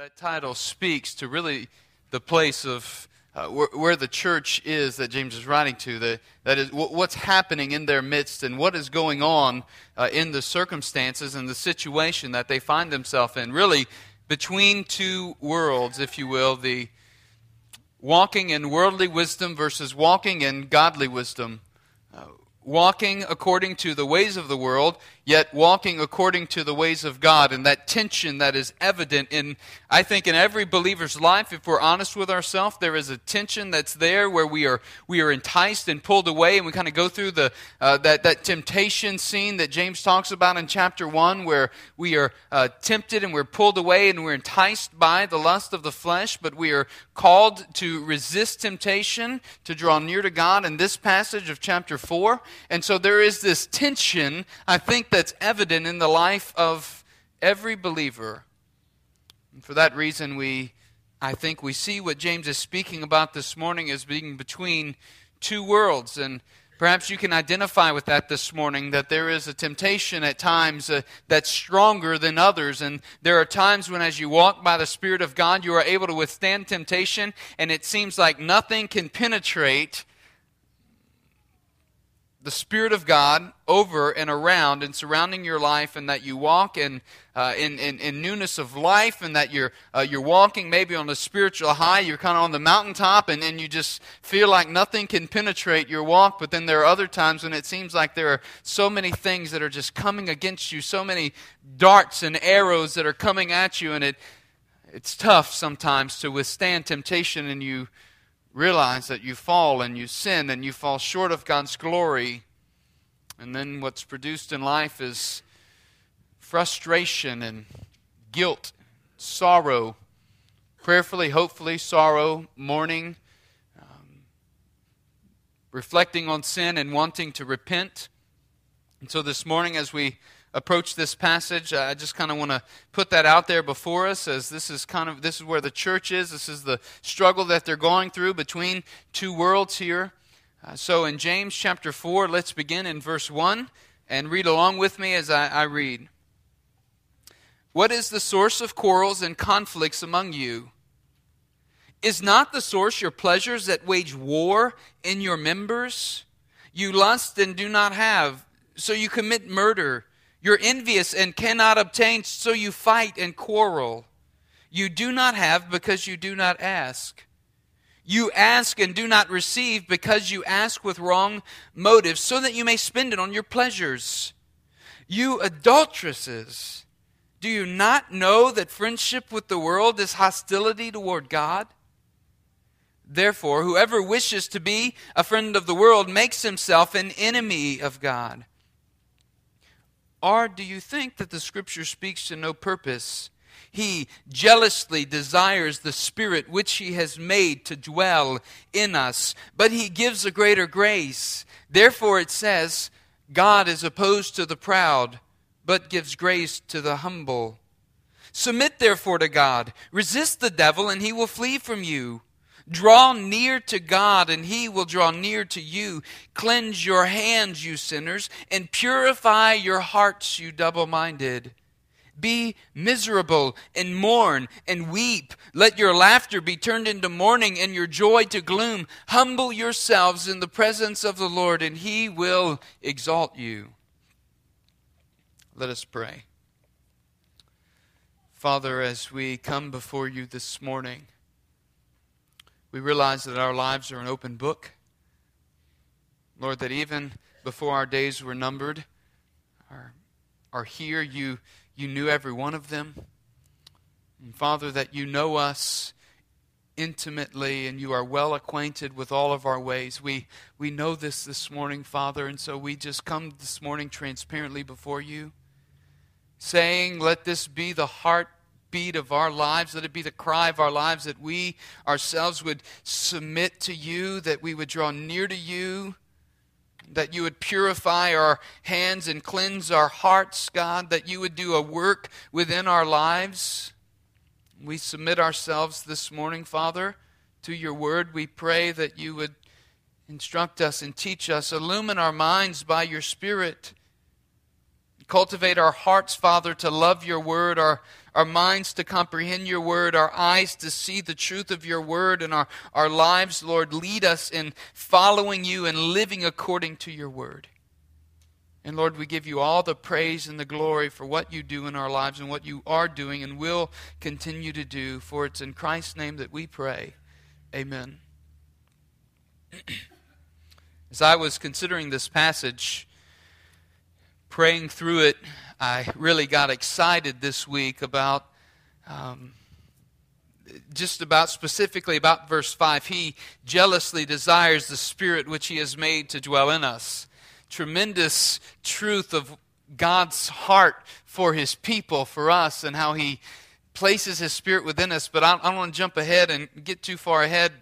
That title speaks to really the place of uh, where, where, the church is that James is writing to. The, that is w- what's happening in their midst and what is going on uh, in the circumstances and the situation that they find themselves in. Really, between two worlds, if you will, the walking in worldly wisdom versus walking in godly wisdom. Uh, walking according to the ways of the world, yet walking according to the ways of God. And that tension that is evident in, I think, in every believer's life, if we're honest with ourselves, there is a tension that's there where we are, we are enticed and pulled away, and we kind of go through the, uh, that, that temptation scene that James talks about in chapter 1, where we are uh, tempted and we're pulled away and we're enticed by the lust of the flesh, but we are called to resist temptation, to draw near to God in this passage of chapter 4. And so there is this tension, I think, that's evident in the life of every believer. And for that reason, we, I think, we see what James is speaking about this morning as being between two worlds. And Perhaps you can identify with that this morning that there is a temptation at times uh, that's stronger than others. And there are times when, as you walk by the Spirit of God, you are able to withstand temptation, and it seems like nothing can penetrate the Spirit of God over and around and surrounding your life, and that you walk in, uh, in, in, in, newness of life, and that you're, uh, you're walking maybe on a spiritual high. You're kind of on the mountaintop, and, and you just feel like nothing can penetrate your walk. But then there are other times when it seems like there are so many things that are just coming against you, so many darts and arrows that are coming at you, and it, it's tough sometimes to withstand temptation, and you realize that you fall and you sin and you fall short of God's glory. And then what's produced in life is frustration and guilt, sorrow, prayerfully, hopefully, sorrow, mourning, um, reflecting on sin and wanting to repent. And so this morning, as we approach this passage. I just kind of want to put that out there before us as this is kind of this is where the church is. This is the struggle that they're going through between two worlds here. Uh, so in James chapter 4, let's begin in verse 1 and read along with me as I, I read. What is the source of quarrels and conflicts among you? Is not the source your pleasures that wage war in your members? You lust and do not have, so you commit murder. You're envious and cannot obtain, so you fight and quarrel. You do not have because you do not ask. You ask and do not receive because you ask with wrong motives, so that you may spend it on your pleasures. You adulteresses, do you not know that friendship with the world is hostility toward God? Therefore, whoever wishes to be a friend of the world makes himself an enemy of God. Or do you think that the Scripture speaks to no purpose? He jealously desires the Spirit which He has made to dwell in us, but He gives a greater grace. Therefore, it says, God is opposed to the proud, but gives grace to the humble. Submit therefore to God. Resist the devil, and he will flee from you. Draw near to God, and he will draw near to you. Cleanse your hands, you sinners, and purify your hearts, you double minded. Be miserable and mourn and weep. Let your laughter be turned into mourning and your joy to gloom. Humble yourselves in the presence of the Lord, and he will exalt you. Let us pray. Father, as we come before you this morning, we realize that our lives are an open book. Lord, that even before our days were numbered, are, are here, you, you knew every one of them. And Father, that you know us intimately and you are well acquainted with all of our ways. We, we know this this morning, Father, and so we just come this morning transparently before you, saying, Let this be the heart beat of our lives. Let it be the cry of our lives that we ourselves would submit to you, that we would draw near to you, that you would purify our hands and cleanse our hearts, God, that you would do a work within our lives. We submit ourselves this morning, Father, to your word. We pray that you would instruct us and teach us, illumine our minds by your Spirit Cultivate our hearts, Father, to love your word, our, our minds to comprehend your word, our eyes to see the truth of your word, and our, our lives, Lord, lead us in following you and living according to your word. And Lord, we give you all the praise and the glory for what you do in our lives and what you are doing and will continue to do. For it's in Christ's name that we pray. Amen. As I was considering this passage, praying through it, I really got excited this week about um, just about specifically about verse 5. He jealously desires the Spirit which He has made to dwell in us. Tremendous truth of God's heart for His people, for us, and how He places His Spirit within us. But I, I don't want to jump ahead and get too far ahead.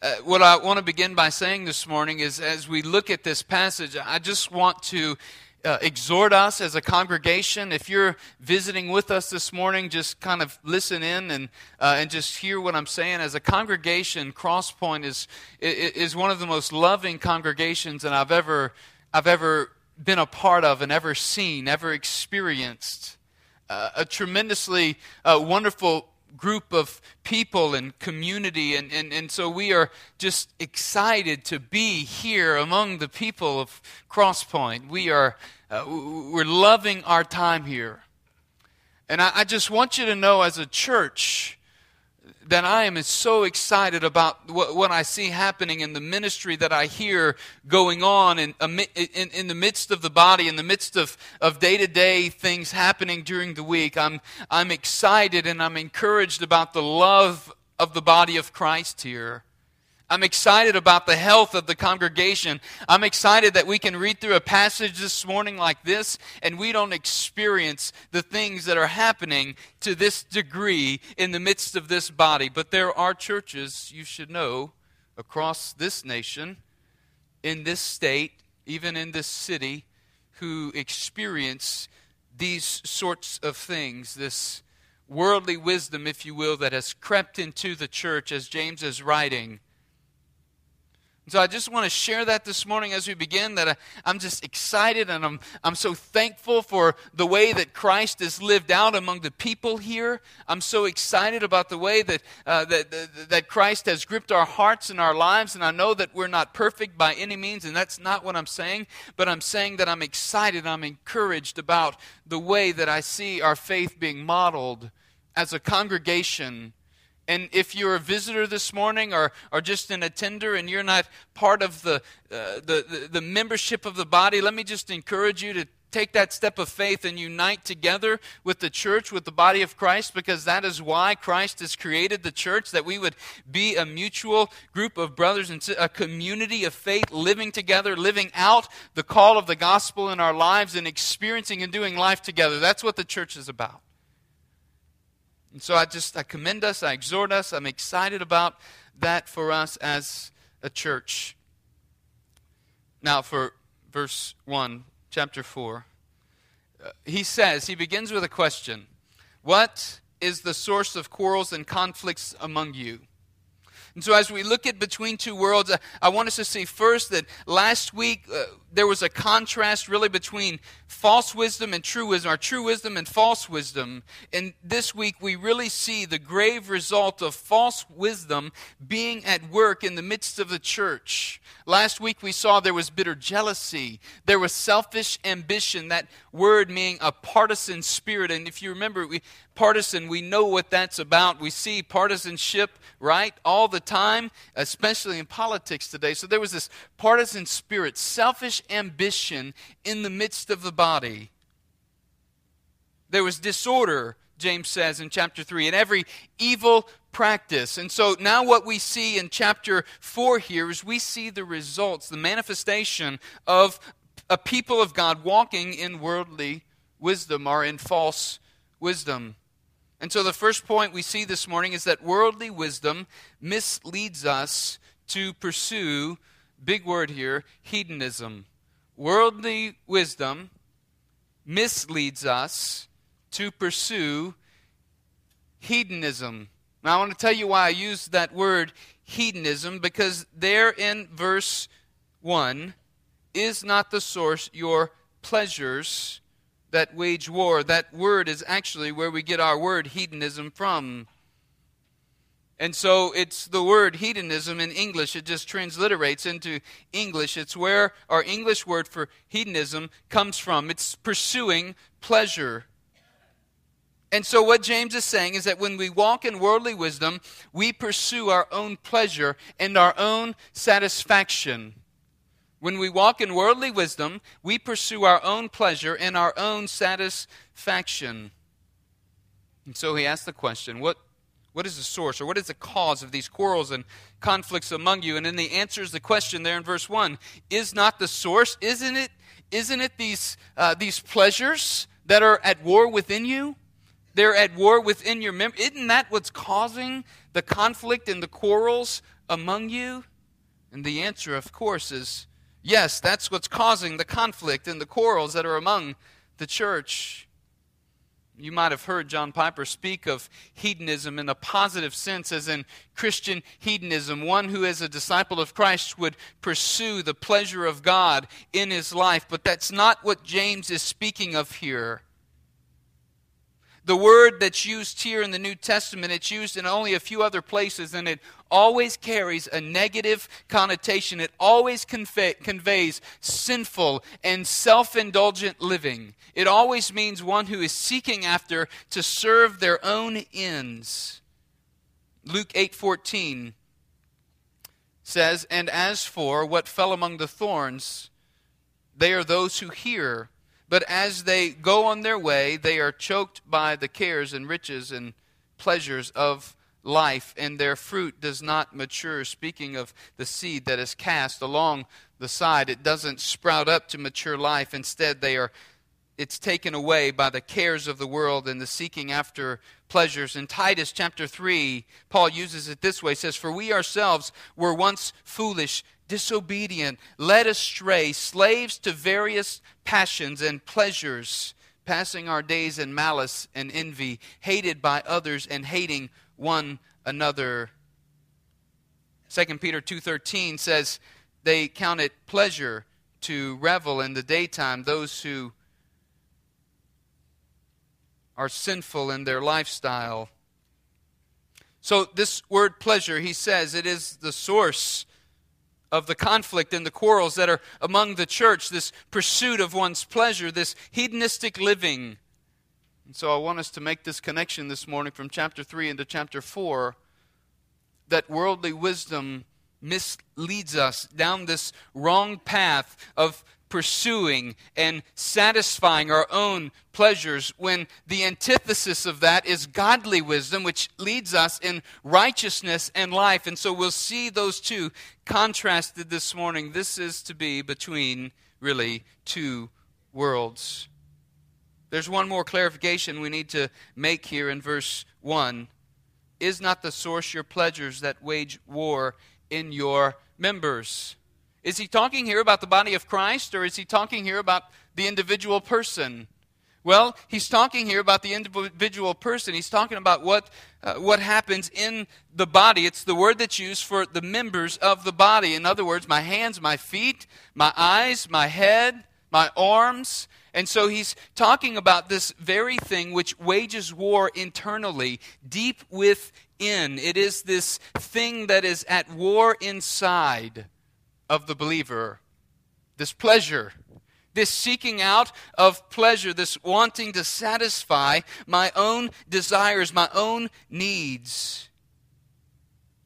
Uh, what I want to begin by saying this morning is as we look at this passage, I just want to uh, exhort us as a congregation. If you're visiting with us this morning, just kind of listen in and, uh, and just hear what I'm saying. As a congregation, Crosspoint is, is one of the most loving congregations that I've ever, I've ever been a part of and ever seen, ever experienced. Uh, a tremendously uh, wonderful group of people and community. And, and, and so we are just excited to be here among the people of Crosspoint. We are uh, we're loving our time here. And I, I just want you to know as a church, that I am so excited about what, what, I see happening in the ministry that I hear going on in, in, in the midst of the body, in the midst of, of day-to-day things happening during the week. I'm, I'm excited and I'm encouraged about the love of the body of Christ here. I'm excited about the health of the congregation. I'm excited that we can read through a passage this morning like this and we don't experience the things that are happening to this degree in the midst of this body. But there are churches, you should know, across this nation, in this state, even in this city, who experience these sorts of things, this worldly wisdom, if you will, that has crept into the church, as James is writing so I just want to share that this morning as we begin that I, am just excited and I'm, I'm so thankful for the way that Christ is lived out among the people here. I'm so excited about the way that, uh, that, that, that Christ has gripped our hearts and our lives. And I know that we're not perfect by any means, and that's not what I'm saying, but I'm saying that I'm excited, I'm encouraged about the way that I see our faith being modeled as a congregation and if you're a visitor this morning or, or just an attender and you're not part of the, uh, the, the, the membership of the body, let me just encourage you to take that step of faith and unite together with the church, with the body of Christ, because that is why Christ has created the church, that we would be a mutual group of brothers and a community of faith living together, living out the call of the gospel in our lives and experiencing and doing life together. That's what the church is about. And so I just I commend us, I exhort us, I'm excited about that for us as a church. Now for verse 1, chapter 4. Uh, he says, he begins with a question. What is the source of quarrels and conflicts among you? And so, as we look at Between Two Worlds, uh, I want us to see first that last week uh, there was a contrast really between false wisdom and true wisdom, or true wisdom and false wisdom. And this week we really see the grave result of false wisdom being at work in the midst of the church. Last week we saw there was bitter jealousy, there was selfish ambition, that word meaning a partisan spirit. And if you remember, we, partisan, we know what that's about. We see partisanship, right, all the time, especially in politics today. So there was this partisan spirit, selfish ambition in the midst of the body. There was disorder, James says in chapter 3, and every evil practice. And so now what we see in chapter 4 here is we see the results, the manifestation of a people of God walking in worldly wisdom or in false wisdom. And so the first point we see this morning is that worldly wisdom misleads us to pursue big word here, hedonism. Worldly wisdom misleads us to pursue hedonism. Now, I want to tell you why I use that word hedonism because there in verse 1 is not the source your pleasures that wage war. That word is actually where we get our word hedonism from. And so it's the word hedonism in English. It just transliterates into English. It's where our English word for hedonism comes from. It's pursuing pleasure. And so, what James is saying is that when we walk in worldly wisdom, we pursue our own pleasure and our own satisfaction. When we walk in worldly wisdom, we pursue our own pleasure and our own satisfaction. And so he asks the question what, what is the source or what is the cause of these quarrels and conflicts among you? And then the answer is the question there in verse 1 Is not the source, isn't it, isn't it these, uh, these pleasures that are at war within you? They're at war within your memory. Isn't that what's causing the conflict and the quarrels among you? And the answer, of course, is Yes, that's what's causing the conflict and the quarrels that are among the church. You might have heard John Piper speak of hedonism in a positive sense, as in Christian hedonism. One who, as a disciple of Christ, would pursue the pleasure of God in his life. But that's not what James is speaking of here. The word that's used here in the New Testament, it's used in only a few other places, and it always carries a negative connotation. It always conveys sinful and self indulgent living. It always means one who is seeking after to serve their own ends. Luke 8:14 says, "And as for what fell among the thorns, they are those who hear, but as they go on their way, they are choked by the cares and riches and pleasures of life, and their fruit does not mature. Speaking of the seed that is cast along the side, it doesn't sprout up to mature life. Instead, they are it's taken away by the cares of the world and the seeking after pleasures. In Titus chapter 3, Paul uses it this way says, For we ourselves were once foolish disobedient, led astray, slaves to various passions and pleasures, passing our days in malice and envy, hated by others and hating one another. 2 Peter 2:13 says they count it pleasure to revel in the daytime those who are sinful in their lifestyle. So this word pleasure, he says, it is the source of the conflict and the quarrels that are among the church, this pursuit of one's pleasure, this hedonistic living. And so I want us to make this connection this morning from chapter 3 into chapter 4 that worldly wisdom misleads us down this wrong path of pursuing and satisfying our own pleasures when the antithesis of that is godly wisdom, which leads us in righteousness and life. And so we'll see those two contrasted this morning. This is to be between really two worlds. There's one more clarification we need to make here in verse 1. Is not the source your pleasures that wage war in your members? Is he talking here about the body of Christ or is he talking here about the individual person? Well, he's talking here about the individual person. He's talking about what, uh, what happens in the body. It's the word that's used for the members of the body. In other words, my hands, my feet, my eyes, my head, my arms. And so he's talking about this very thing which wages war internally, deep within. It is this thing that is at war inside of the believer. This pleasure, this seeking out of pleasure, this wanting to satisfy my own desires, my own needs.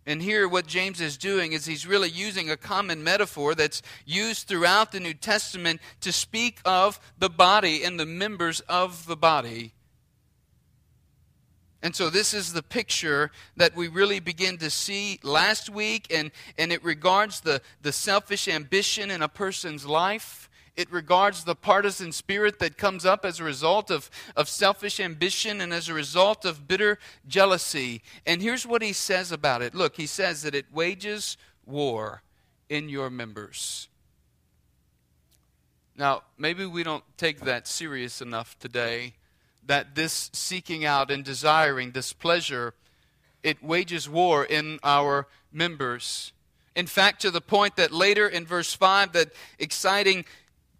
And here, what James is doing is he's really using a common metaphor that's used throughout the New Testament to speak of the body and the members of the body. And so this is the picture that we really begin to see last week, and, and it regards the, the selfish ambition in a person's life. It regards the partisan spirit that comes up as a result of, of selfish ambition and as a result of bitter jealousy. And here's what he says about it. Look, he says that it wages war in your members. Now, maybe we don't take that serious enough today that this seeking out and desiring this pleasure it wages war in our members in fact to the point that later in verse 5 that exciting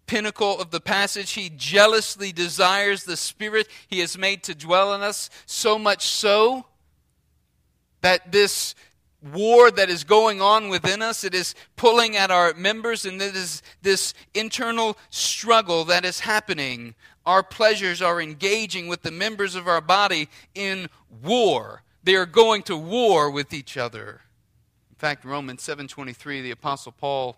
pinnacle of the passage. He jealously desires the Spirit he has made to dwell in us, so much so that this war that is going on within us, it is pulling at our members, and it is this internal struggle that is happening. Our pleasures are engaging with the members of our body in war. They are going to war with each other. In fact, Romans 7:23, the apostle Paul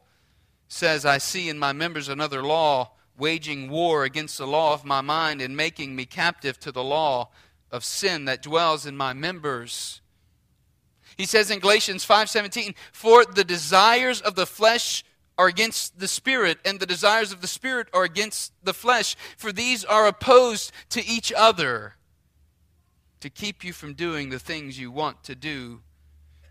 says, I see in my members another law, waging war against the law of my mind and making me captive to the law of sin that dwells in my members. He says in Galatians 5:17, "For the desires of the flesh are against the spirit and the desires of the spirit are against the flesh, for these are opposed to each other to keep you from doing the things you want to do."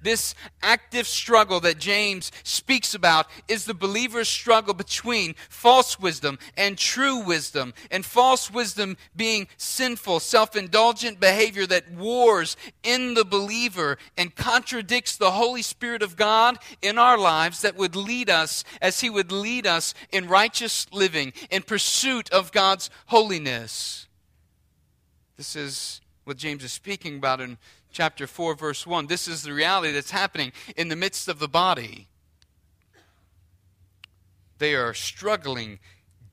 This active struggle that James speaks about is the believer's struggle between false wisdom and true wisdom. And false wisdom being sinful, self indulgent behavior that wars in the believer and contradicts the Holy Spirit of God in our lives that would lead us as He would lead us in righteous living, in pursuit of God's holiness. This is what James is speaking about in chapter 4, verse 1. This is the reality that's happening in the midst of the body. They are struggling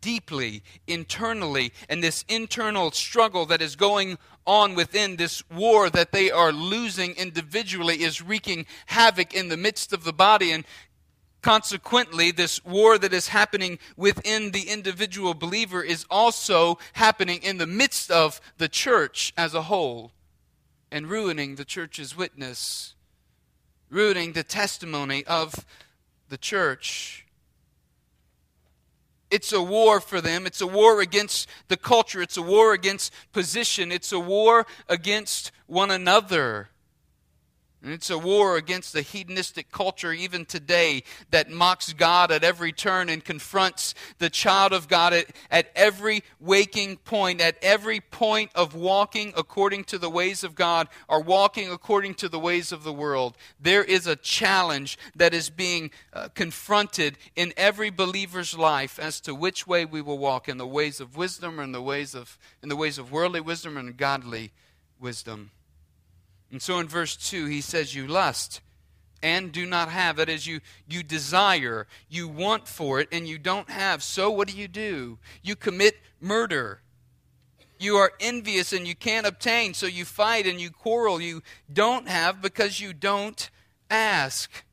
deeply, internally, and this internal struggle that is going on within this war that they are losing individually is wreaking havoc in the midst of the body. And consequently, this war that is happening within the individual believer is also happening in the midst of the church as a whole and ruining the church's witness, ruining the testimony of the church. It's a war for them. It's a war against the culture. It's a war against position. It's a war against one another. And it's a war against the hedonistic culture even today that mocks God at every turn and confronts the child of God at, at every waking point, at every point of walking according to the ways of God or walking according to the ways of the world. There is a challenge that is being uh, confronted in every believer's life as to which way we will walk in the ways of wisdom or in the ways of, in the ways of worldly wisdom and godly wisdom. And so in verse 2, he says, You lust and do not have. That is, you, you desire, you want for it, and you don't have. So what do you do? You commit murder. You are envious and you can't obtain, so you fight and you quarrel. You don't have because you don't ask.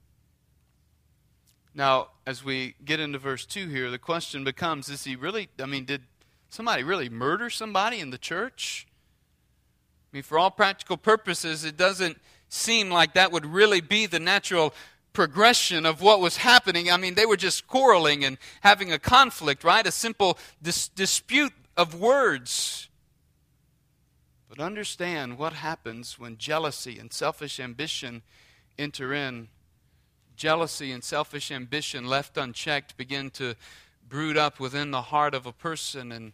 Now, as we get into verse 2 here, the question becomes is he really, I mean, did somebody really murder somebody in the church? I mean, for all practical purposes, it doesn't seem like that would really be the natural progression of what was happening. I mean, they were just quarreling and having a conflict, right? A simple dis- dispute of words. But understand what happens when jealousy and selfish ambition enter in. Jealousy and selfish ambition, left unchecked, begin to brood up within the heart of a person and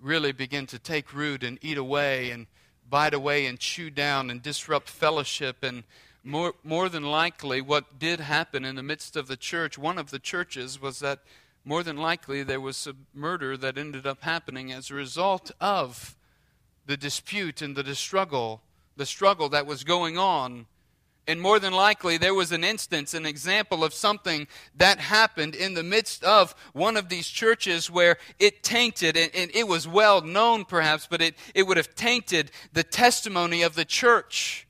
really begin to take root and eat away and bite away and chew down and disrupt fellowship. And more, more than likely, what did happen in the midst of the church, one of the churches, was that more than likely there was a murder that ended up happening as a result of the dispute and the struggle, the struggle that was going on and more than likely, there was an instance, an example of something that happened in the midst of one of these churches where it tainted, and, and, it was well known perhaps, but it, it would have tainted the testimony of the church.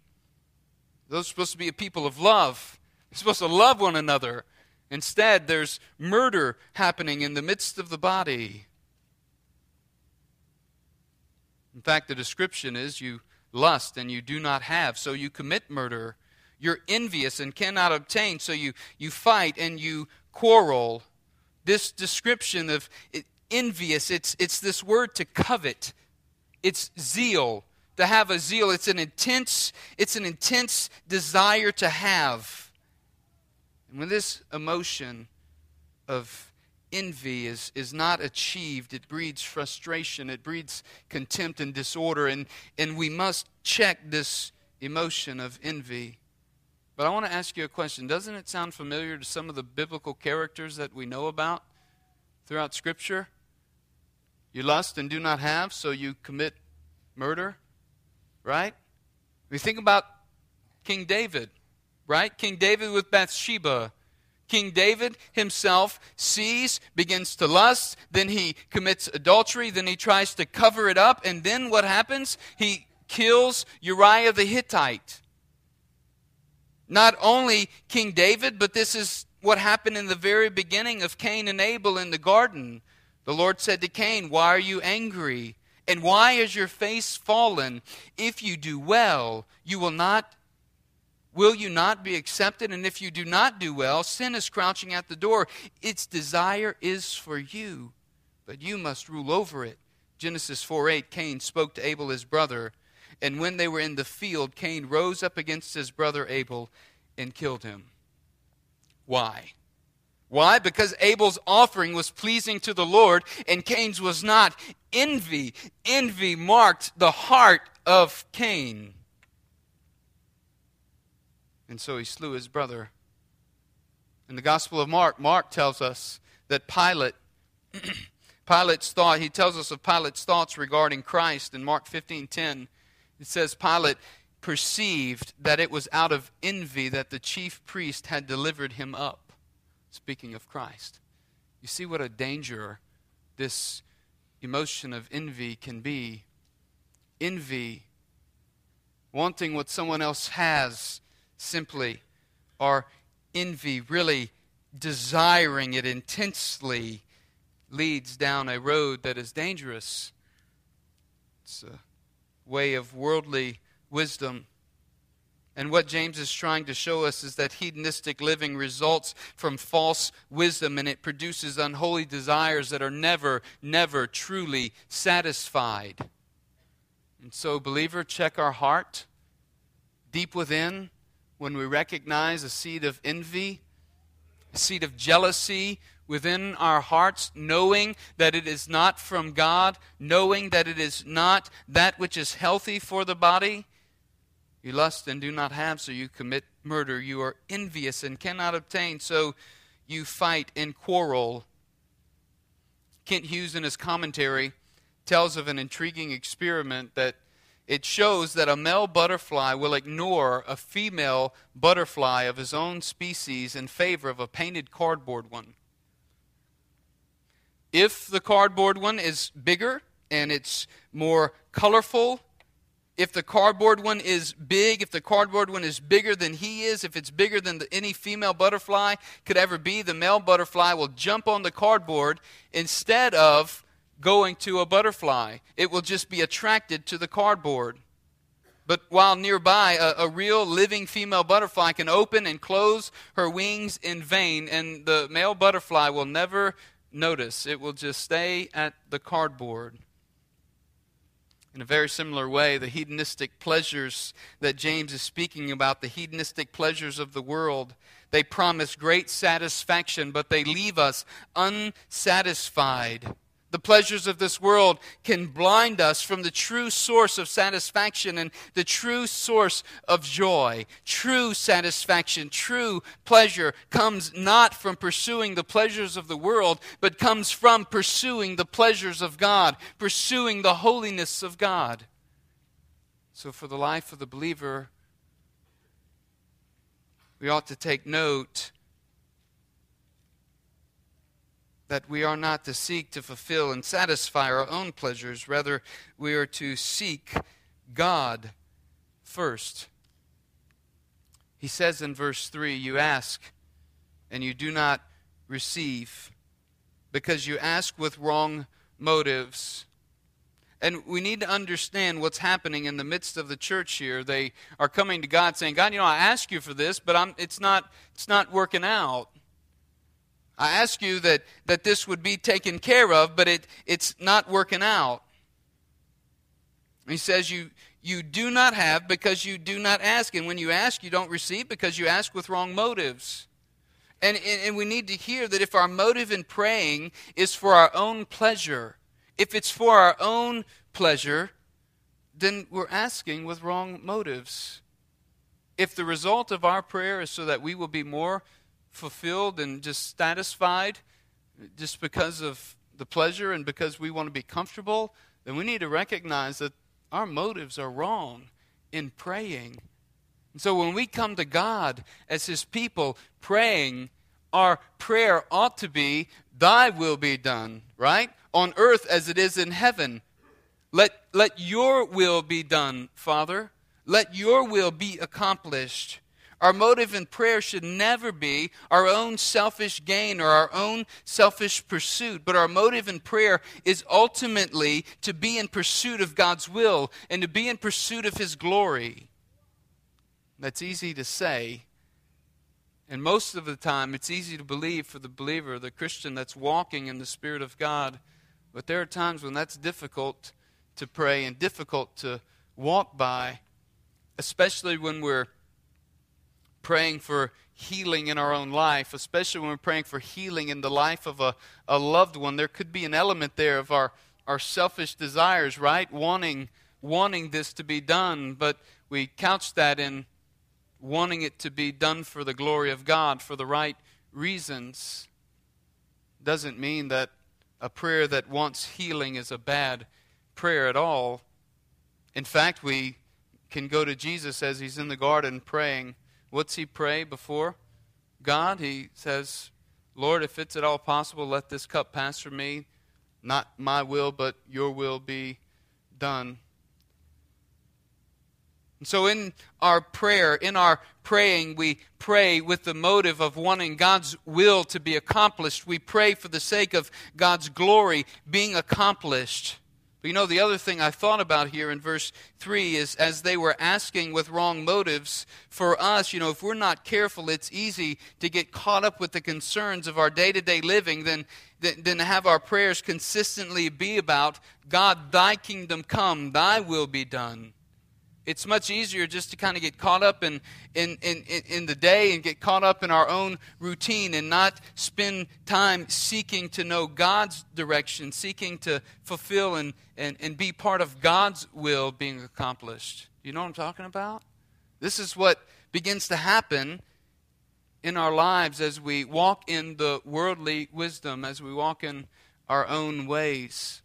Those are supposed to be a people of love, they're supposed to love one another. Instead, there's murder happening in the midst of the body. In fact, the description is you lust and you do not have, so you commit murder you're envious and cannot obtain, so you, you fight and you quarrel. This description of envious, it's, it's this word to covet. It's zeal. To have a zeal. It's an intense, it's an intense desire to have. And when this emotion of envy is, is not achieved, it breeds frustration, it breeds contempt and disorder, and, and we must check this emotion of envy. But I want to ask you a question. Doesn't it sound familiar to some of the biblical characters that we know about throughout Scripture? You lust and do not have, so you commit murder, right? We think about King David, right? King David with Bathsheba. King David himself sees, begins to lust, then he commits adultery, then he tries to cover it up, and then what happens? He kills Uriah the Hittite. Not only King David, but this is what happened in the very beginning of Cain and Abel in the garden. The Lord said to Cain, Why are you angry? And why is your face fallen? If you do well, you will not will you not be accepted? And if you do not do well, sin is crouching at the door. Its desire is for you, but you must rule over it. Genesis 4 8, Cain spoke to Abel his brother, and when they were in the field, Cain rose up against his brother Abel and killed him. Why? Why? Because Abel's offering was pleasing to the Lord and Cain's was not. Envy, envy marked the heart of Cain. And so he slew his brother. In the Gospel of Mark, Mark tells us that Pilate, Pilate's thought, he tells us of Pilate's thoughts regarding Christ in Mark 15:10. It says Pilate perceived that it was out of envy that the chief priest had delivered him up speaking of Christ. You see what a danger this emotion of envy can be. Envy, wanting what someone else has simply, or envy, really desiring it intensely, leads down a road that is dangerous. It's a way of worldly wisdom. And what James is trying to show us is that hedonistic living results from false wisdom and it produces unholy desires that are never, never truly satisfied. And so, believer, check our heart deep within when we recognize a seed of envy, a seed of jealousy within our hearts, knowing that it is not from God, knowing that it is not that which is healthy for the body you lust and do not have, so you commit murder. You are envious and cannot obtain, so you fight and quarrel. Kent Hughes, in his commentary, tells of an intriguing experiment that it shows that a male butterfly will ignore a female butterfly of his own species in favor of a painted cardboard one. If the cardboard one is bigger and it's more colorful if the cardboard one is big, if the cardboard one is bigger than he is, if it's bigger than the, any female butterfly could ever be, the male butterfly will jump on the cardboard instead of going to a butterfly. It will just be attracted to the cardboard. But while nearby, a, a, real living female butterfly can open and close her wings in vain, and the male butterfly will never notice. It will just stay at the cardboard. In a very similar way, the hedonistic pleasures that James is speaking about, the hedonistic pleasures of the world, they promise great satisfaction, but they leave us unsatisfied. The pleasures of this world can blind us from the true source of satisfaction and the true source of joy. True satisfaction, true pleasure comes not from pursuing the pleasures of the world, but comes from pursuing the pleasures of God, pursuing the holiness of God. So, for the life of the believer, we ought to take note that we are not to seek to fulfill and satisfy our own pleasures. Rather, we are to seek God first. He says in verse 3 You ask, and you do not receive, because you ask with wrong motives. And we need to understand what's happening in the midst of the church here. They are coming to God saying, God, you know, I ask you for this, but I'm, it's, not, it's not working out. I ask you that, that this would be taken care of, but it, it's not working out. He says, you, you do not have because you do not ask. And when you ask, you don't receive because you ask with wrong motives. And, and, and we need to hear that if our motive in praying is for our own pleasure, if it's for our own pleasure, then we're asking with wrong motives. If the result of our prayer is so that we will be more fulfilled and just satisfied just because of the pleasure and because we want to be comfortable, then we need to recognize that our motives are wrong in praying. And so when we come to God as His people praying, our prayer ought to be, Thy will be done, right? On earth as it is in heaven. Let, let your will be done, Father. Let your will be accomplished. Our motive in prayer should never be our own selfish gain or our own selfish pursuit, but our motive in prayer is ultimately to be in pursuit of God's will and to be in pursuit of His glory. That's easy to say, and most of the time it's easy to believe for the believer, the Christian that's walking in the Spirit of God, but there are times when that's difficult to pray and difficult to walk by, especially when we're praying for healing in our own life, especially when we're praying for healing in the life of a, a loved one, there could be an element there of our, our selfish desires, right? Wanting, wanting this to be done, but we couch that in wanting it to be done for the glory of God, for the right reasons. Doesn't mean that a prayer that wants healing is a bad prayer at all. In fact, we can go to Jesus as he's in the garden praying What's he pray before God? He says, Lord, if it's at all possible, let this cup pass from me. Not my will, but your will be done. And so, in our prayer, in our praying, we pray with the motive of wanting God's will to be accomplished. We pray for the sake of God's glory being accomplished. But you know, the other thing I thought about here in verse 3 is as they were asking with wrong motives, for us, you know, if we're not careful, it's easy to get caught up with the concerns of our day to day living than, than, than have our prayers consistently be about God, thy kingdom come, thy will be done. It's much easier just to kind of get caught up in, in, in, in the day and get caught up in our own routine and not spend time seeking to know God's direction, seeking to fulfill and, and, and be part of God's will being accomplished. You know what I'm talking about? This is what begins to happen in our lives as we walk in the worldly wisdom, as we walk in our own ways.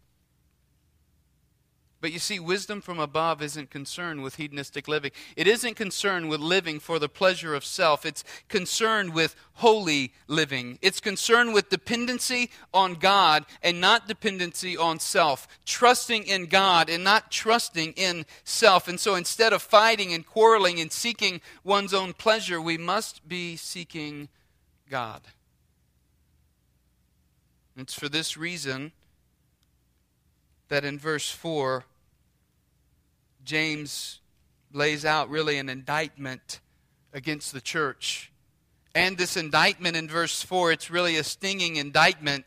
But you see, wisdom from above isn't concerned with hedonistic living. It isn't concerned with living for the pleasure of self. It's concerned with holy living. It's concerned with dependency on God and not dependency on self. Trusting in God and not trusting in self. And so instead of fighting and quarreling and seeking one's own pleasure, we must be seeking God. It's for this reason that in verse 4, James lays out really an indictment against the church. And this indictment in verse 4, it's really a stinging indictment.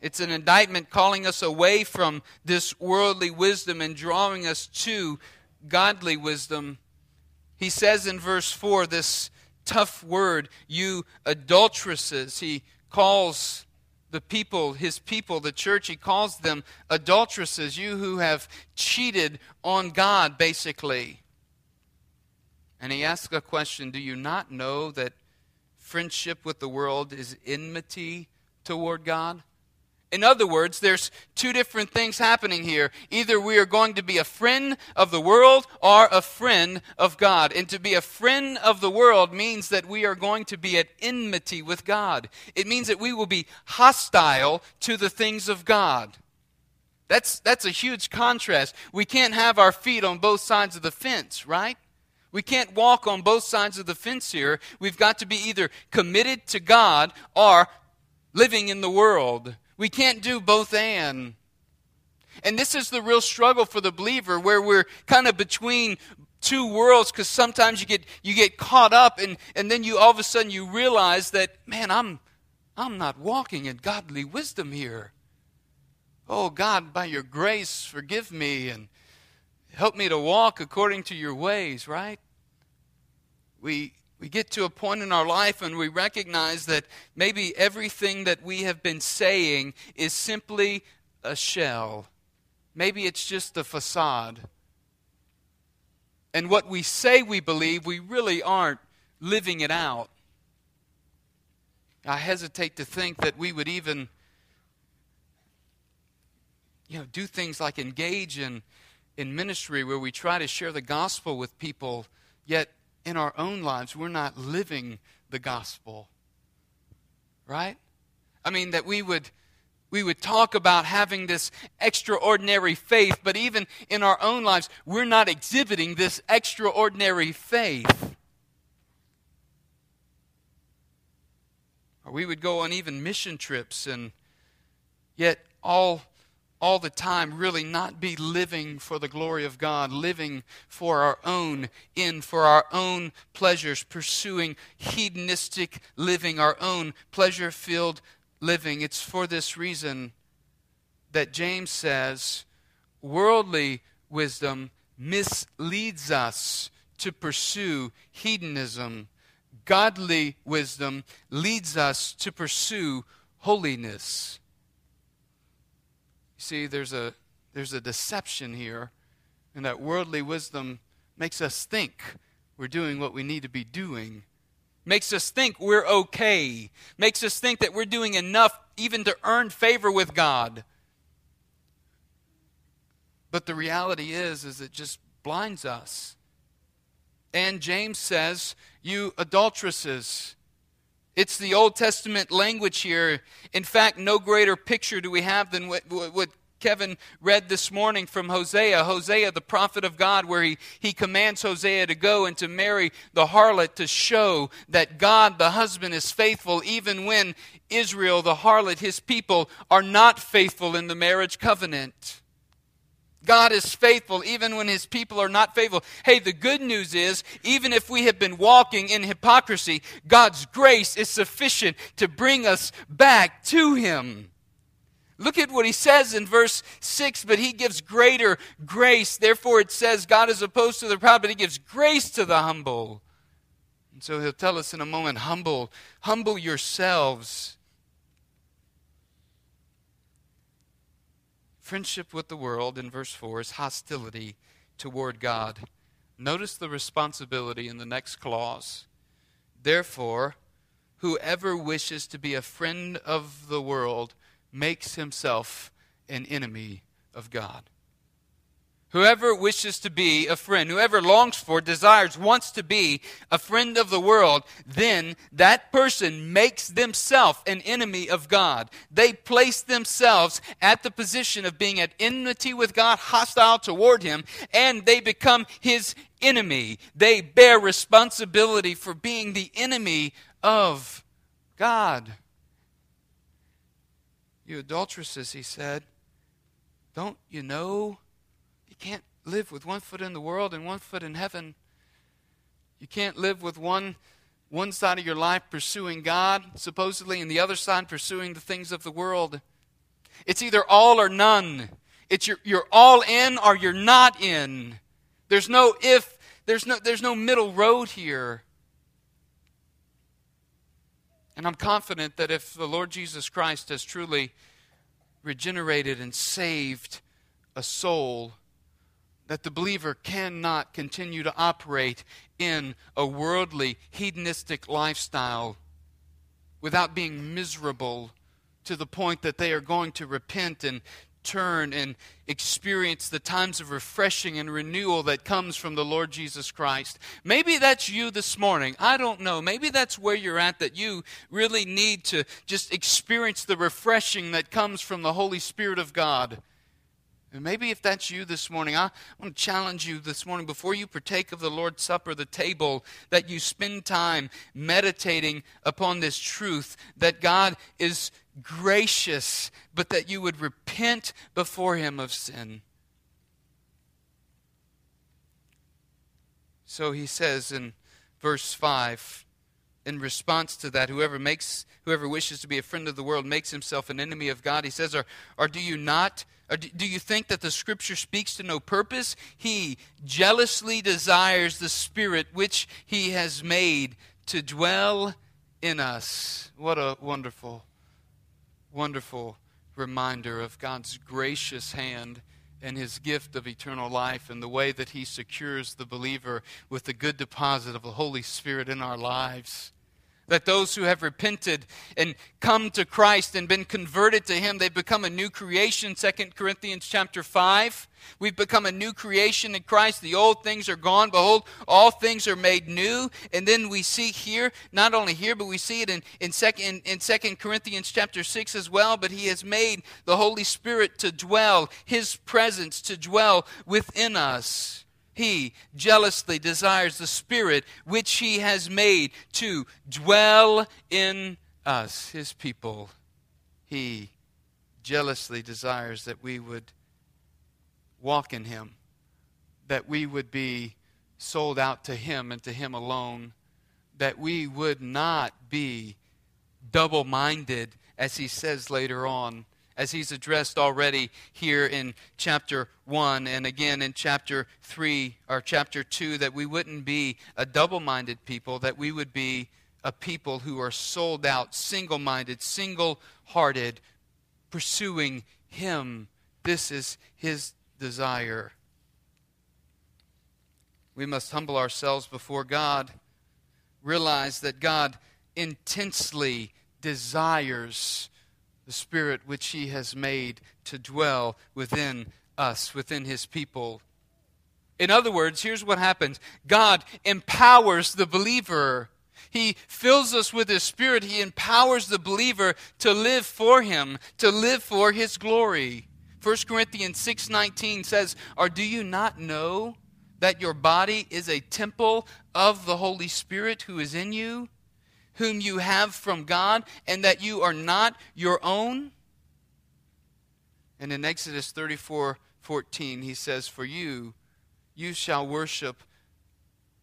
It's an indictment calling us away from this worldly wisdom and drawing us to godly wisdom. He says in verse 4 this tough word, you adulteresses. He calls the people, his people, the church, he calls them adulteresses, you who have cheated on God, basically. And he asks a question Do you not know that friendship with the world is enmity toward God? In other words, there's two different things happening here. Either we are going to be a friend of the world or a friend of God. And to be a friend of the world means that we are going to be at enmity with God. It means that we will be hostile to the things of God. That's, that's a huge contrast. We can't have our feet on both sides of the fence, right? We can't walk on both sides of the fence here. We've got to be either committed to God or living in the world. We can't do both and. And this is the real struggle for the believer where we're kind of between two worlds because sometimes you get you get caught up and, and then you all of a sudden you realize that man I'm I'm not walking in godly wisdom here. Oh God, by your grace forgive me and help me to walk according to your ways, right? We we get to a point in our life and we recognize that maybe everything that we have been saying is simply a shell. Maybe it's just a facade. And what we say we believe, we really aren't living it out. I hesitate to think that we would even you know, do things like engage in, in ministry where we try to share the gospel with people, yet in our own lives we're not living the gospel. Right? I mean, that we would we would talk about having this extraordinary faith, but even in our own lives, we're not exhibiting this extraordinary faith. Or we would go on even mission trips and yet all all the time really not be living for the glory of God, living for our own in for our own pleasures, pursuing hedonistic living, our own pleasure-filled living. It's for this reason that James says worldly wisdom misleads us to pursue hedonism. Godly wisdom leads us to pursue holiness. See, there's a, there's a deception here, and that worldly wisdom makes us think we're doing what we need to be doing makes us think we're okay, makes us think that we're doing enough even to earn favor with God. But the reality is is it just blinds us. And James says, "You adulteresses, it's the Old Testament language here. In fact, no greater picture do we have than what, what, Kevin read this morning from Hosea, Hosea, the prophet of God, where he, he commands Hosea to go and to marry the harlot to show that God, the husband, is faithful even when Israel, the harlot, his people, are not faithful in the marriage covenant. God is faithful even when his people are not faithful. Hey, the good news is, even if we have been walking in hypocrisy, God's grace is sufficient to bring us back to him. Look at what he says in verse 6 but he gives greater grace. Therefore, it says God is opposed to the proud, but he gives grace to the humble. And so he'll tell us in a moment humble, humble yourselves. Friendship with the world, in verse 4, is hostility toward God. Notice the responsibility in the next clause. Therefore, whoever wishes to be a friend of the world makes himself an enemy of God. Whoever wishes to be a friend, whoever longs for, desires, wants to be a friend of the world, then that person makes themselves an enemy of God. They place themselves at the position of being at enmity with God, hostile toward Him, and they become His enemy. They bear responsibility for being the enemy of God. You adulteresses, he said, don't you know can't live with one foot in the world and one foot in heaven? You can't live with one one side of your life pursuing God, supposedly, and the other side pursuing the things of the world. It's either all or none. It's you're, you're all in or you're not in. There's no if, there's no, there's no middle road here. And I'm confident that if the Lord Jesus Christ has truly regenerated and saved a soul, that the believer cannot continue to operate in a worldly, hedonistic lifestyle without being miserable to the point that they are going to repent and turn and experience the times of refreshing and renewal that comes from the Lord Jesus Christ. Maybe that's you this morning. I don't know. Maybe that's where you're at that you really need to just experience the refreshing that comes from the Holy Spirit of God. And maybe if that's you this morning, I want to challenge you this morning before you partake of the Lord's Supper, the table, that you spend time meditating upon this truth that God is gracious, but that you would repent before Him of sin. So he says in verse 5 in response to that whoever makes whoever wishes to be a friend of the world makes himself an enemy of god he says or, or do you not or do you think that the scripture speaks to no purpose he jealously desires the spirit which he has made to dwell in us what a wonderful wonderful reminder of god's gracious hand and his gift of eternal life and the way that he secures the believer with the good deposit of the Holy Spirit in our lives. That those who have repented and come to Christ and been converted to Him, they've become a new creation. 2 Corinthians chapter 5. We've become a new creation in Christ. The old things are gone. Behold, all things are made new. And then we see here, not only here, but we see it in, in, second, in 2 Corinthians chapter 6 as well. But He has made the Holy Spirit to dwell, His presence to dwell within us. He jealously desires the Spirit which He has made to dwell in us, His people. He jealously desires that we would walk in Him, that we would be sold out to Him and to Him alone, that we would not be double minded, as He says later on as he's addressed already here in chapter 1 and again in chapter 3 or chapter 2 that we wouldn't be a double minded people, that we would be a people who are sold out, single minded, single hearted, pursuing him. This is his desire. We must humble ourselves before God, realize that God intensely desires the Spirit which He has made to dwell within us, within His people. In other words, here's what happens God empowers the believer. He fills us with His Spirit. He empowers the believer to live for Him, to live for His glory. 1 Corinthians 6:19 says, "Or do you not know that your body is a temple of the Holy Spirit who is in you, whom you have from God, and that you are not your own? And in Exodus 34 14, he says, For you, you shall worship,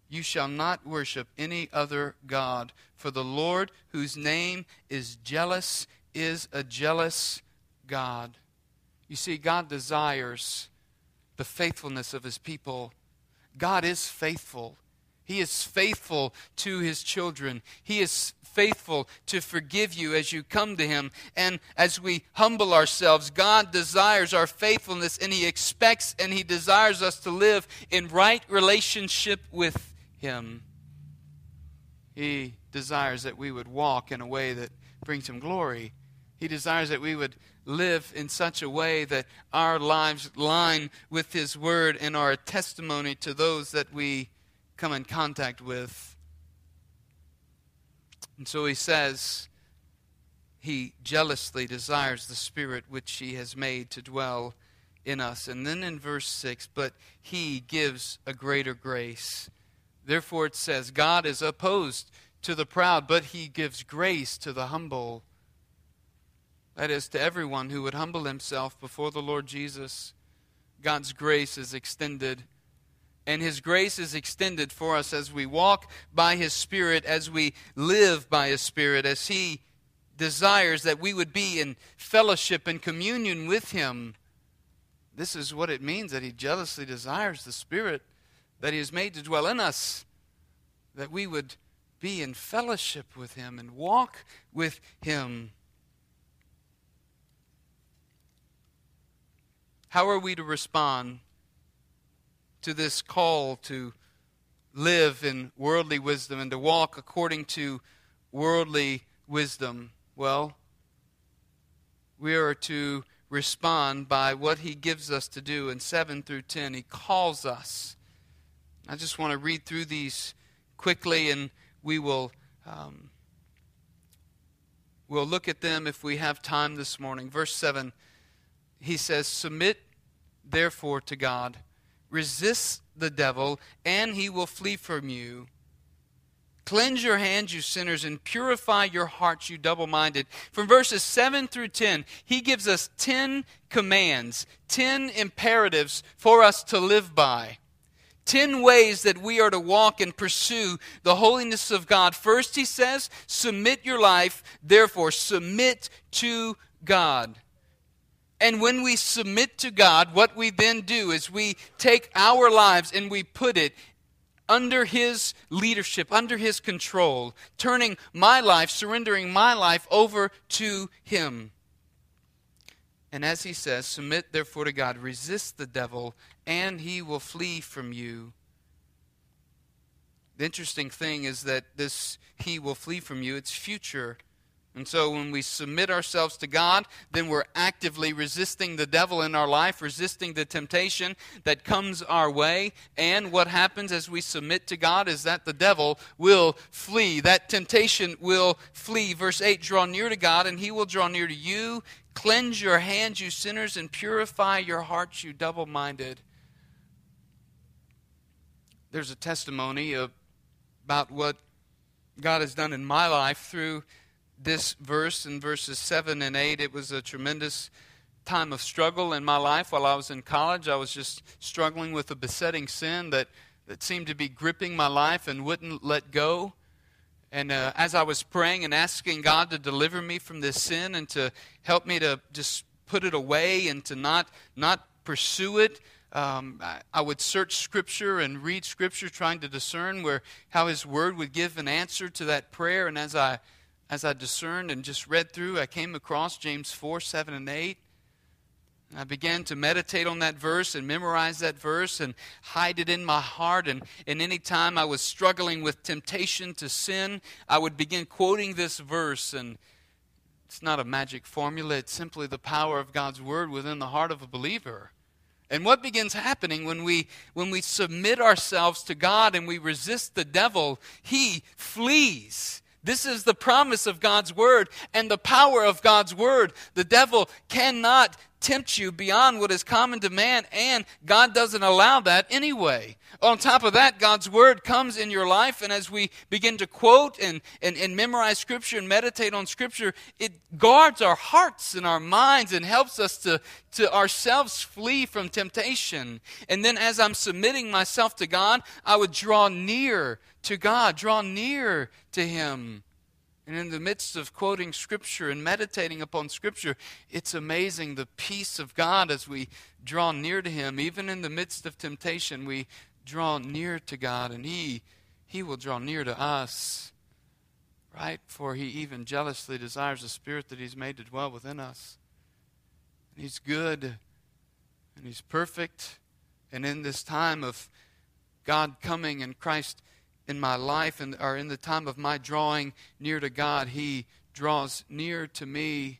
you shall not worship any other God, for the Lord, whose name is jealous, is a jealous God. You see, God desires the faithfulness of his people. God is faithful. He is faithful to his children. He is faithful to forgive you as you come to him. And as we humble ourselves, God desires our faithfulness and he expects and he desires us to live in right relationship with him. He desires that we would walk in a way that brings him glory. He desires that we would live in such a way that our lives line with His Word and are a testimony to those that we come in contact with. And so he says, he jealously desires the Spirit which he has made to dwell in us. And then in verse 6, but he gives a greater grace. Therefore it says, God is opposed to the proud, but he gives grace to the humble. That is, to everyone who would humble himself before the Lord Jesus. God's grace is extended and His grace is extended for us as we walk by His Spirit, as we live by His Spirit, as He desires that we would be in fellowship and communion with Him. This is what it means that He jealously desires the Spirit that He has made to dwell in us, that we would be in fellowship with Him and walk with Him. How are we to respond to this call to live in worldly wisdom and to walk according to worldly wisdom? Well, we are to respond by what he gives us to do. In 7 through 10, he calls us. I just want to read through these quickly and we will. Um, we'll look at them if we have time this morning. Verse 7, he says, Submit therefore to God. Resist the devil, and he will flee from you. Cleanse your hands, you sinners, and purify your hearts, you double minded. From verses 7 through 10, he gives us 10 commands, 10 imperatives for us to live by. 10 ways that we are to walk and pursue the holiness of God. First, he says, submit your life, therefore, submit to God. And when we submit to God, what we then do is we take our lives and we put it under His leadership, under His control, turning my life, surrendering my life over to Him. And as He says, submit therefore to God, resist the devil, and he will flee from you. The interesting thing is that this he will flee from you, it's future. And so when we submit ourselves to God, then we're actively resisting the devil in our life, resisting the temptation that comes our way. And what happens as we submit to God is that the devil will flee. That temptation will flee. Verse 8 Draw near to God, and he will draw near to you. Cleanse your hands, you sinners, and purify your hearts, you double minded. There's a testimony about what God has done in my life through this verse in verses 7 and 8. It was a tremendous time of struggle in my life while I was in college. I was just struggling with a besetting sin that, that seemed to be gripping my life and wouldn't let go. And uh, as I was praying and asking God to deliver me from this sin and to help me to just put it away and to not, not pursue it, um, I, I would search Scripture and read Scripture, trying to discern where how His Word would give an answer to that prayer. And as I as I discerned and just read through, I came across James 4 7 and 8. I began to meditate on that verse and memorize that verse and hide it in my heart. And, and any time I was struggling with temptation to sin, I would begin quoting this verse. And it's not a magic formula, it's simply the power of God's word within the heart of a believer. And what begins happening when we when we submit ourselves to God and we resist the devil, he flees. This is the promise of God's word and the power of God's word. The devil cannot tempt you beyond what is common to man, and God doesn't allow that anyway. On top of that, God's word comes in your life, and as we begin to quote and, and, and memorize Scripture and meditate on Scripture, it guards our hearts and our minds and helps us to, to ourselves flee from temptation. And then as I'm submitting myself to God, I would draw near to God, draw near to Him. And in the midst of quoting Scripture and meditating upon Scripture, it's amazing the peace of God as we draw near to Him. Even in the midst of temptation, we draw near to God, and He, He will draw near to us. Right? For He even jealously desires the Spirit that He's made to dwell within us. And He's good, and He's perfect. And in this time of God coming and Christ in my life and or in the time of my drawing near to God, He draws near to me,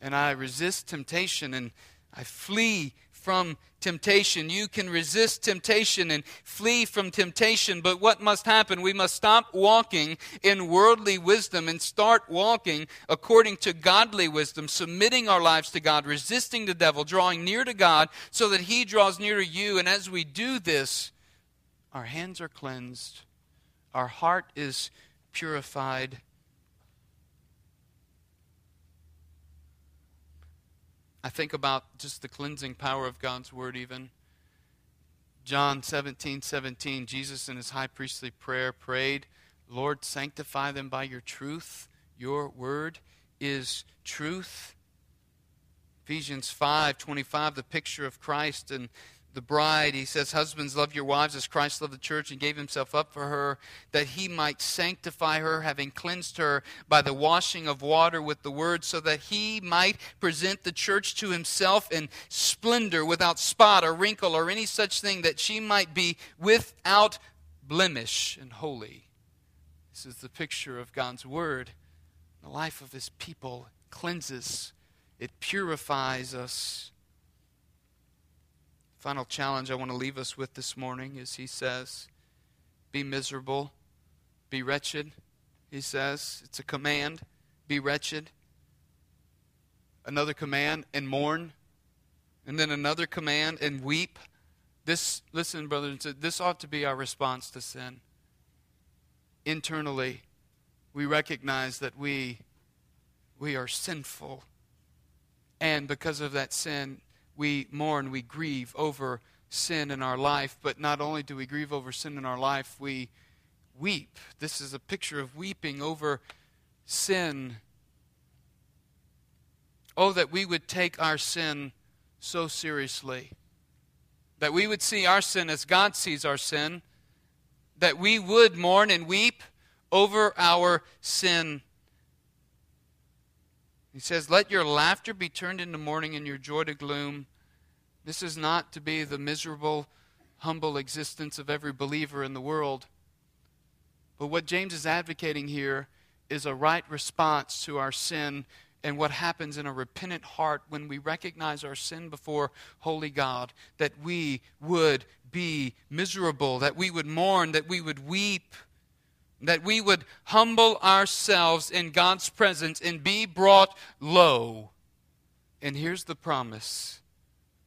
and I resist temptation and I flee from temptation. You can resist temptation and flee from temptation, but what must happen? We must stop walking in worldly wisdom and start walking according to godly wisdom, submitting our lives to God, resisting the devil, drawing near to God so that He draws near to you. And as we do this, our hands are cleansed our heart is purified. I think about just the cleansing power of God's word, even. John 17, 17, Jesus in his high priestly prayer prayed, Lord, sanctify them by your truth. Your word is truth. Ephesians 5, 25, the picture of Christ and the bride, he says, Husbands, love your wives as Christ loved the church and gave himself up for her, that he might sanctify her, having cleansed her by the washing of water with the word, so that he might present the church to himself in splendor, without spot or wrinkle or any such thing, that she might be without blemish and holy. This is the picture of God's word. The life of his people cleanses, it purifies us. Final challenge I want to leave us with this morning is he says, Be miserable, be wretched. He says, it's a command, be wretched. Another command, and mourn. And then another command, and weep. This, listen, brothers, this ought to be our response to sin. Internally, we recognize that we, we are sinful. And because of that sin, we mourn, we grieve over sin in our life. But not only do we grieve over sin in our life, we weep. This is a picture of weeping over sin. Oh, that we would take our sin so seriously. That we would see our sin as God sees our sin. That we would mourn and weep over our sin he says, Let your laughter be turned into mourning and your joy to gloom. This is not to be the miserable, humble existence of every believer in the world. But what James is advocating here is a right response to our sin and what happens in a repentant heart when we recognize our sin before holy God, that we would be miserable, that we would mourn, that we would weep, that we would humble ourselves in God's presence and be brought low. And here's the promise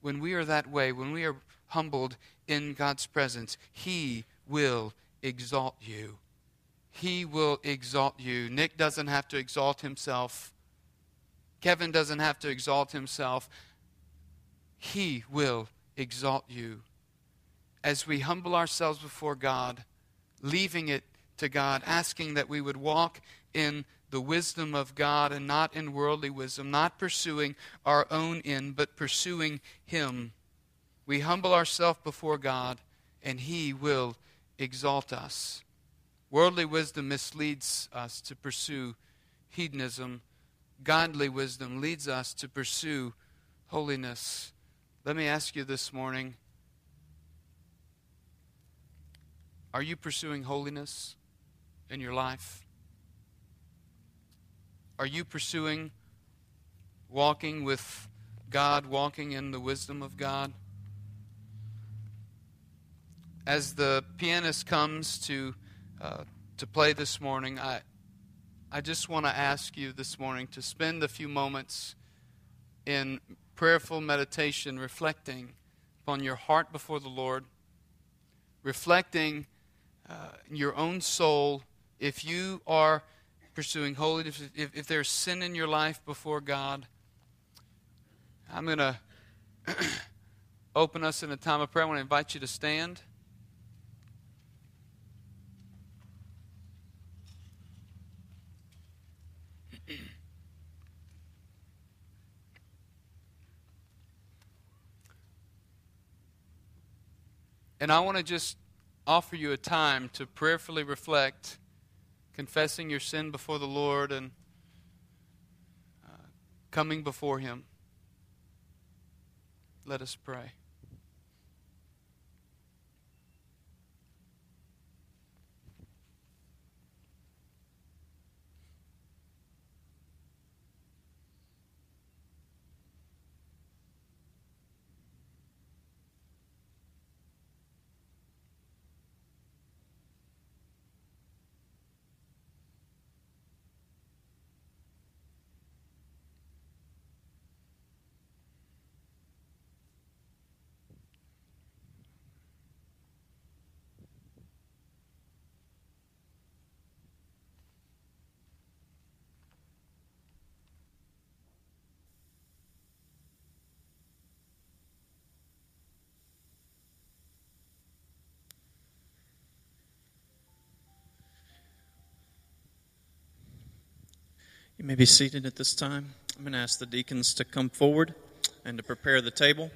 when we are that way, when we are humbled in God's presence, He will exalt you. He will exalt you. Nick doesn't have to exalt himself. Kevin doesn't have to exalt himself. He will exalt you. As we humble ourselves before God, leaving it to God, asking that we would walk in the wisdom of God and not in worldly wisdom, not pursuing our own end, but pursuing Him. We humble ourselves before God, and He will exalt us. Worldly wisdom misleads us to pursue hedonism. Godly wisdom leads us to pursue holiness. Let me ask you this morning Are you pursuing holiness in your life? Are you pursuing walking with God, walking in the wisdom of God? As the pianist comes to uh, to play this morning, I, I just want to ask you this morning to spend a few moments in prayerful meditation, reflecting upon your heart before the Lord, reflecting uh, your own soul. If you are pursuing holiness, if, if there's sin in your life before God, I'm going to open us in a time of prayer. I want to invite you to stand. And I want to just offer you a time to prayerfully reflect, confessing your sin before the Lord and uh, coming before Him. Let us pray. You may be seated at this time. I'm going to ask the deacons to come forward and to prepare the table.